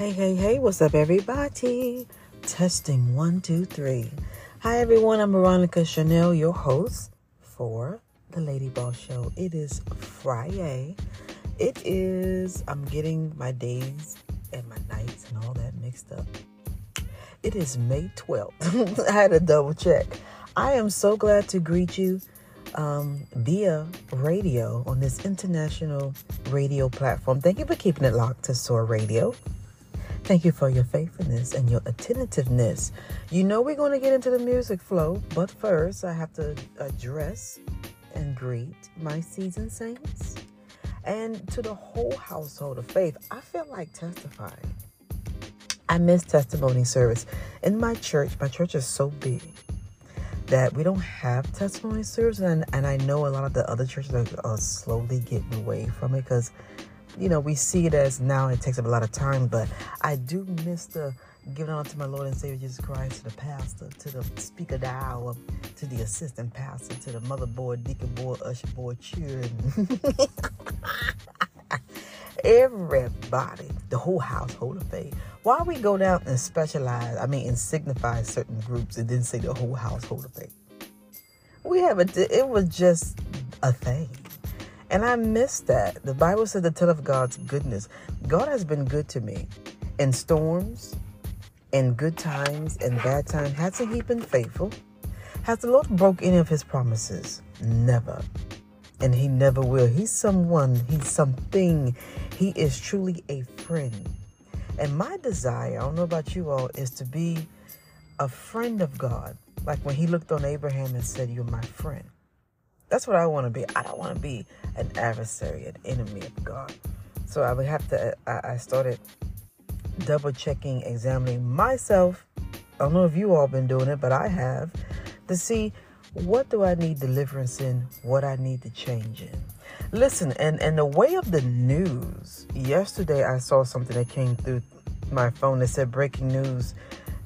Hey, hey, hey, what's up, everybody? Testing one, two, three. Hi, everyone. I'm Veronica Charnell, your host for the Lady Boss Show. It is Friday. It is, I'm getting my days and my nights and all that mixed up. It is May 12th. I had to double check. I am so glad to greet you um, via radio on this international radio platform. Thank you for keeping it locked to SOAR Radio. Thank you for your faithfulness and your attentiveness. You know we're going to get into the music flow, but first I have to address and greet my seasoned saints and to the whole household of faith. I feel like testifying. I miss testimony service. In my church, my church is so big that we don't have testimony service, and, and I know a lot of the other churches are, are slowly getting away from it because you know, we see it as now it takes up a lot of time, but I do miss the giving on to my Lord and Savior Jesus Christ, to the pastor, to the speaker the hour to the assistant pastor, to the mother board, deacon board, usher board, children. Everybody, the whole household of faith. Why we go down and specialize, I mean, and signify certain groups and then say the whole household of faith? We have a, it was just a thing. And I miss that. The Bible said to tell of God's goodness. God has been good to me in storms, in good times, in bad times. Hasn't He been faithful? Has the Lord broke any of His promises? Never. And He never will. He's someone, He's something. He is truly a friend. And my desire, I don't know about you all, is to be a friend of God. Like when He looked on Abraham and said, You're my friend. That's what I want to be. I don't want to be an adversary, an enemy of God. So I would have to, I, started double checking, examining myself. I don't know if you all been doing it, but I have to see what do I need deliverance in, what I need to change in. Listen, and, and the way of the news, yesterday I saw something that came through my phone that said breaking news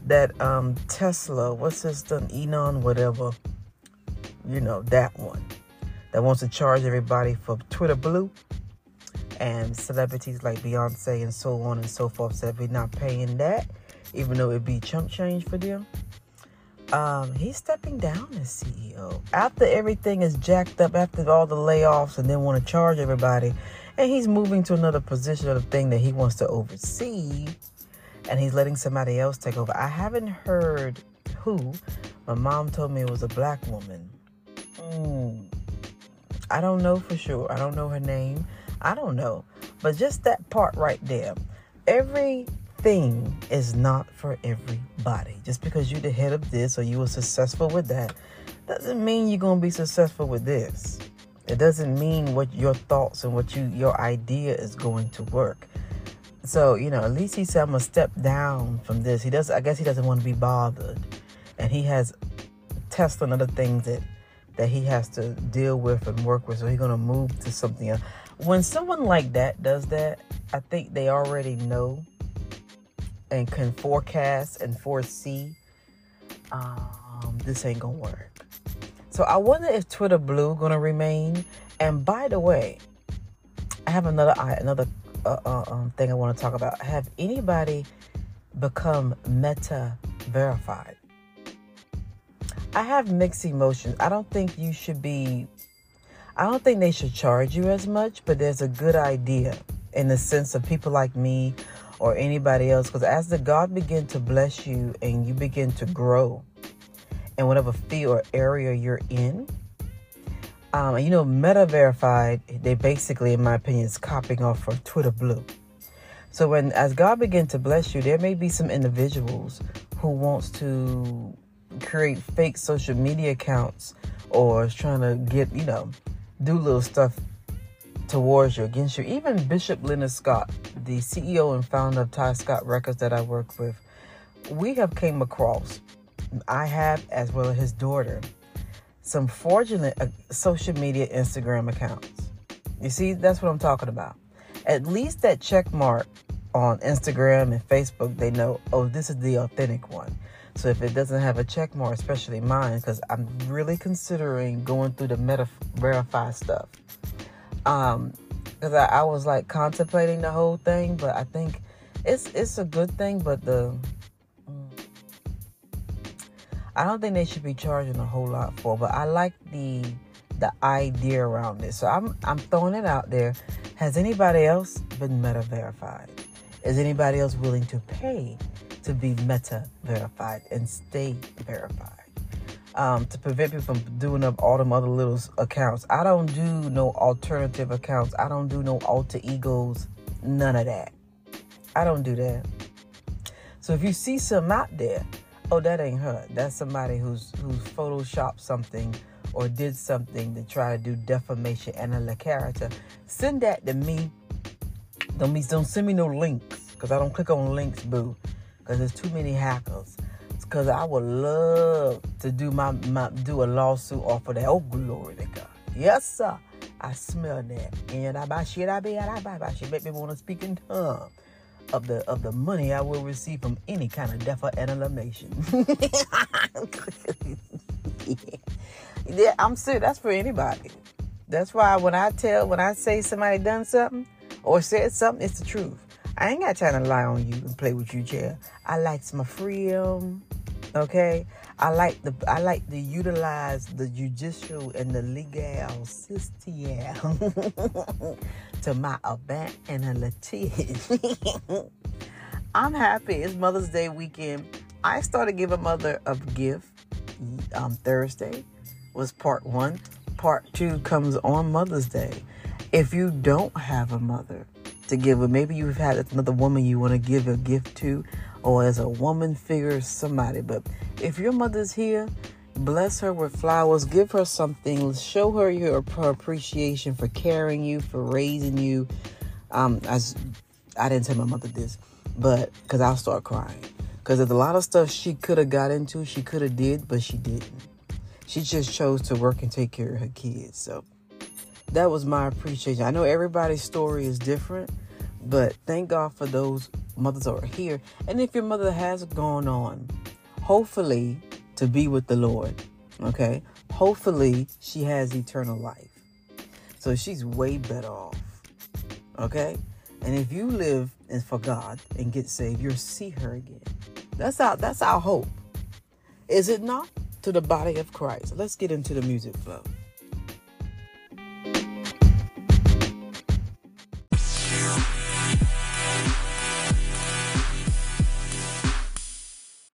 that um, Tesla, what's this done, Elon, whatever, you know, that one that wants to charge everybody for Twitter Blue and celebrities like Beyonce and so on and so forth said we're not paying that, even though it'd be chump change for them. Um, he's stepping down as CEO after everything is jacked up, after all the layoffs, and then want to charge everybody, and he's moving to another position of the thing that he wants to oversee, and he's letting somebody else take over. I haven't heard who. My mom told me it was a black woman. Mm. I don't know for sure. I don't know her name. I don't know. But just that part right there. Everything is not for everybody. Just because you're the head of this or you were successful with that doesn't mean you're going to be successful with this. It doesn't mean what your thoughts and what you your idea is going to work. So, you know, at least he said I'm gonna step down from this. He does I guess he doesn't want to be bothered. And he has tests and other things that that he has to deal with and work with. So he's going to move to something else. When someone like that does that, I think they already know and can forecast and foresee um, this ain't going to work. So I wonder if Twitter Blue going to remain. And by the way, I have another another uh, uh, um, thing I want to talk about. Have anybody become Meta verified? I have mixed emotions. I don't think you should be, I don't think they should charge you as much, but there's a good idea in the sense of people like me or anybody else. Because as the God begin to bless you and you begin to grow in whatever field or area you're in, um, you know, Meta Verified, they basically, in my opinion, is copying off from Twitter Blue. So when as God begin to bless you, there may be some individuals who wants to create fake social media accounts or is trying to get, you know, do little stuff towards you, against you. Even Bishop Leonard Scott, the CEO and founder of Tyscot Records that I work with, we have came across, I have as well as his daughter, some fraudulent uh, social media Instagram accounts. You see, that's what I'm talking about. At least that check mark on Instagram and Facebook, they know, oh, this is the authentic one. So if it doesn't have a check mark, especially mine, because I'm really considering going through the meta verify stuff. Um, because I, I was like contemplating the whole thing, but I think it's it's a good thing, but the mm, I don't think they should be charging a whole lot for. But I like the the idea around this, so I'm I'm throwing it out there. Has anybody else been meta verified? Is anybody else willing to pay to be meta verified and stay verified? Um, to prevent people from doing up all them other little accounts. I don't do no alternative accounts. I don't do no alter egos. None of that. I don't do that. So if you see some out there, oh that ain't her. That's somebody who's who's photoshopped something or did something to try to do defamation and a character. Send that to me. Don't be don't send me no links because I don't click on links, boo. Because there's too many hackers because I would love to do my, my do a lawsuit off of that. Oh, glory to God. Yes, sir. I smell that. And I buy shit, I buy, I buy, buy shit. Make me want to speak in tongues of the of the money I will receive from any kind of deaf and elimination. yeah, I'm serious. That's for anybody. That's why when I tell, when I say somebody done something or said something, it's the truth. I ain't got time to lie on you and play with you, chair. I likes my freedom. Okay, I like the I like to utilize the judicial and the legal system to my advantage. I'm happy. It's Mother's Day weekend. I started giving mother a gift um, Thursday was part one. Part two comes on Mother's Day. If you don't have a mother to give her, maybe you've had another woman you want to give a gift to or as a woman figure, somebody. But if your mother's here, bless her with flowers, give her something, show her your appreciation for carrying you, for raising you. Um, as I didn't tell my mother this, but because I'll start crying. Because there's a lot of stuff she could have got into, she could have did, but she didn't. She just chose to work and take care of her kids. So that was my appreciation. I know everybody's story is different, but thank God for those mothers are here. And if your mother has gone on, hopefully to be with the Lord, okay? Hopefully she has eternal life. So she's way better off, okay? And if you live and for God and get saved, you'll see her again. That's our that's our hope. Is it not? To the body of Christ. Let's get into the music flow.